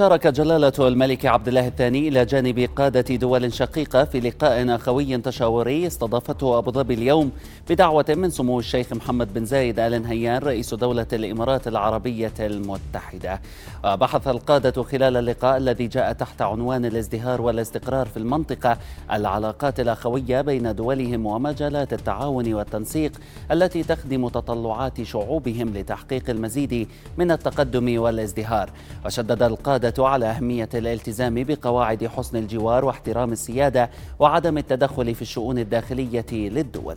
شارك جلالة الملك عبد الله الثاني إلى جانب قادة دول شقيقة في لقاء أخوي تشاوري استضافته أبو ظبي اليوم بدعوة من سمو الشيخ محمد بن زايد آل نهيان رئيس دولة الإمارات العربية المتحدة. بحث القادة خلال اللقاء الذي جاء تحت عنوان الازدهار والاستقرار في المنطقة العلاقات الأخوية بين دولهم ومجالات التعاون والتنسيق التي تخدم تطلعات شعوبهم لتحقيق المزيد من التقدم والازدهار. وشدد القادة على أهمية الالتزام بقواعد حسن الجوار واحترام السيادة وعدم التدخل في الشؤون الداخلية للدول.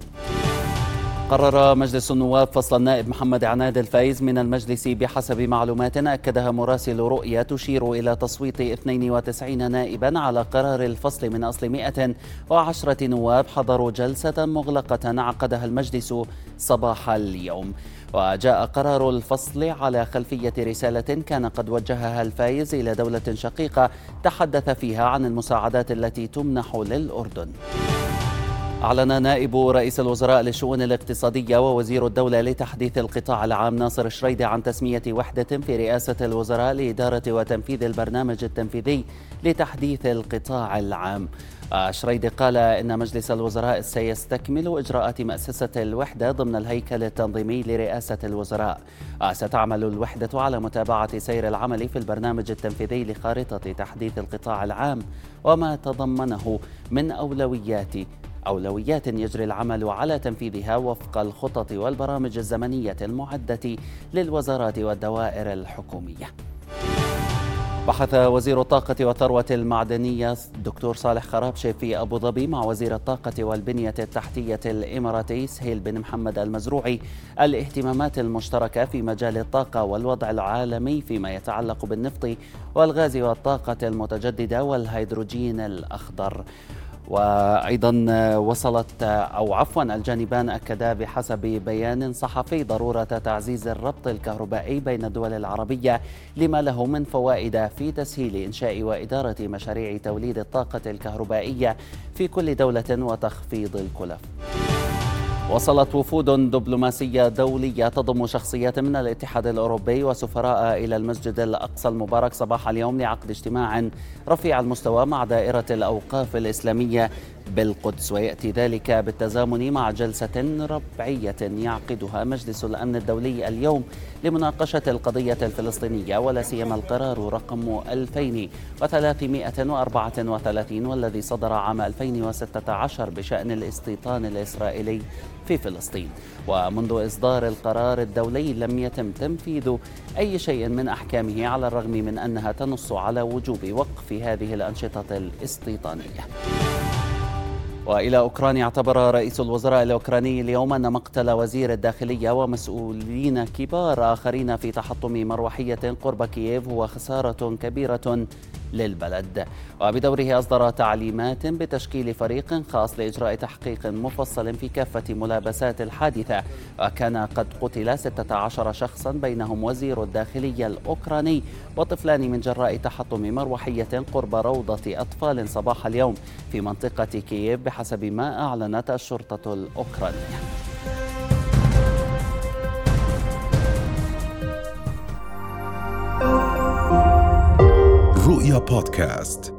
قرر مجلس النواب فصل النائب محمد عناد الفايز من المجلس بحسب معلومات أكدها مراسل رؤية تشير إلى تصويت 92 نائبا على قرار الفصل من أصل 110 نواب حضروا جلسة مغلقة عقدها المجلس صباح اليوم وجاء قرار الفصل على خلفية رسالة كان قد وجهها الفايز إلى دولة شقيقة تحدث فيها عن المساعدات التي تمنح للأردن. أعلن نائب رئيس الوزراء للشؤون الاقتصادية ووزير الدولة لتحديث القطاع العام ناصر الشريدي عن تسمية وحدة في رئاسة الوزراء لإدارة وتنفيذ البرنامج التنفيذي لتحديث القطاع العام. شريدي قال إن مجلس الوزراء سيستكمل إجراءات مؤسسة الوحدة ضمن الهيكل التنظيمي لرئاسة الوزراء. ستعمل الوحدة على متابعة سير العمل في البرنامج التنفيذي لخارطة تحديث القطاع العام وما تضمنه من أولويات أولويات يجري العمل على تنفيذها وفق الخطط والبرامج الزمنية المعدة للوزارات والدوائر الحكومية. بحث وزير الطاقة والثروة المعدنية الدكتور صالح خرابشي في أبو ظبي مع وزير الطاقة والبنية التحتية الإماراتي سهيل بن محمد المزروعي الاهتمامات المشتركة في مجال الطاقة والوضع العالمي فيما يتعلق بالنفط والغاز والطاقة المتجددة والهيدروجين الأخضر. وأيضا وصلت أو عفوا الجانبان أكدا بحسب بيان صحفي ضرورة تعزيز الربط الكهربائي بين الدول العربية لما له من فوائد في تسهيل إنشاء وإدارة مشاريع توليد الطاقة الكهربائية في كل دولة وتخفيض الكلف. وصلت وفود دبلوماسية دولية تضم شخصيات من الاتحاد الأوروبي وسفراء إلى المسجد الأقصى المبارك صباح اليوم لعقد اجتماع رفيع المستوى مع دائرة الأوقاف الإسلامية بالقدس ويأتي ذلك بالتزامن مع جلسة ربعية يعقدها مجلس الأمن الدولي اليوم لمناقشة القضية الفلسطينية ولا سيما القرار رقم 2334 والذي صدر عام 2016 بشأن الاستيطان الإسرائيلي في فلسطين. ومنذ إصدار القرار الدولي لم يتم تنفيذ أي شيء من أحكامه على الرغم من أنها تنص على وجوب وقف هذه الأنشطة الاستيطانية. وإلى أوكرانيا اعتبر رئيس الوزراء الأوكراني اليوم أن مقتل وزير الداخلية ومسؤولين كبار آخرين في تحطم مروحية قرب كييف هو خساره كبيرة للبلد. وبدوره أصدر تعليمات بتشكيل فريق خاص لإجراء تحقيق مفصل في كافة ملابسات الحادثة. وكان قد قتل 16 شخصا بينهم وزير الداخلية الأوكراني وطفلان من جراء تحطم مروحية قرب روضة أطفال صباح اليوم في منطقة كييف بحسب ما أعلنت الشرطة الأوكرانية. رؤيا بودكاست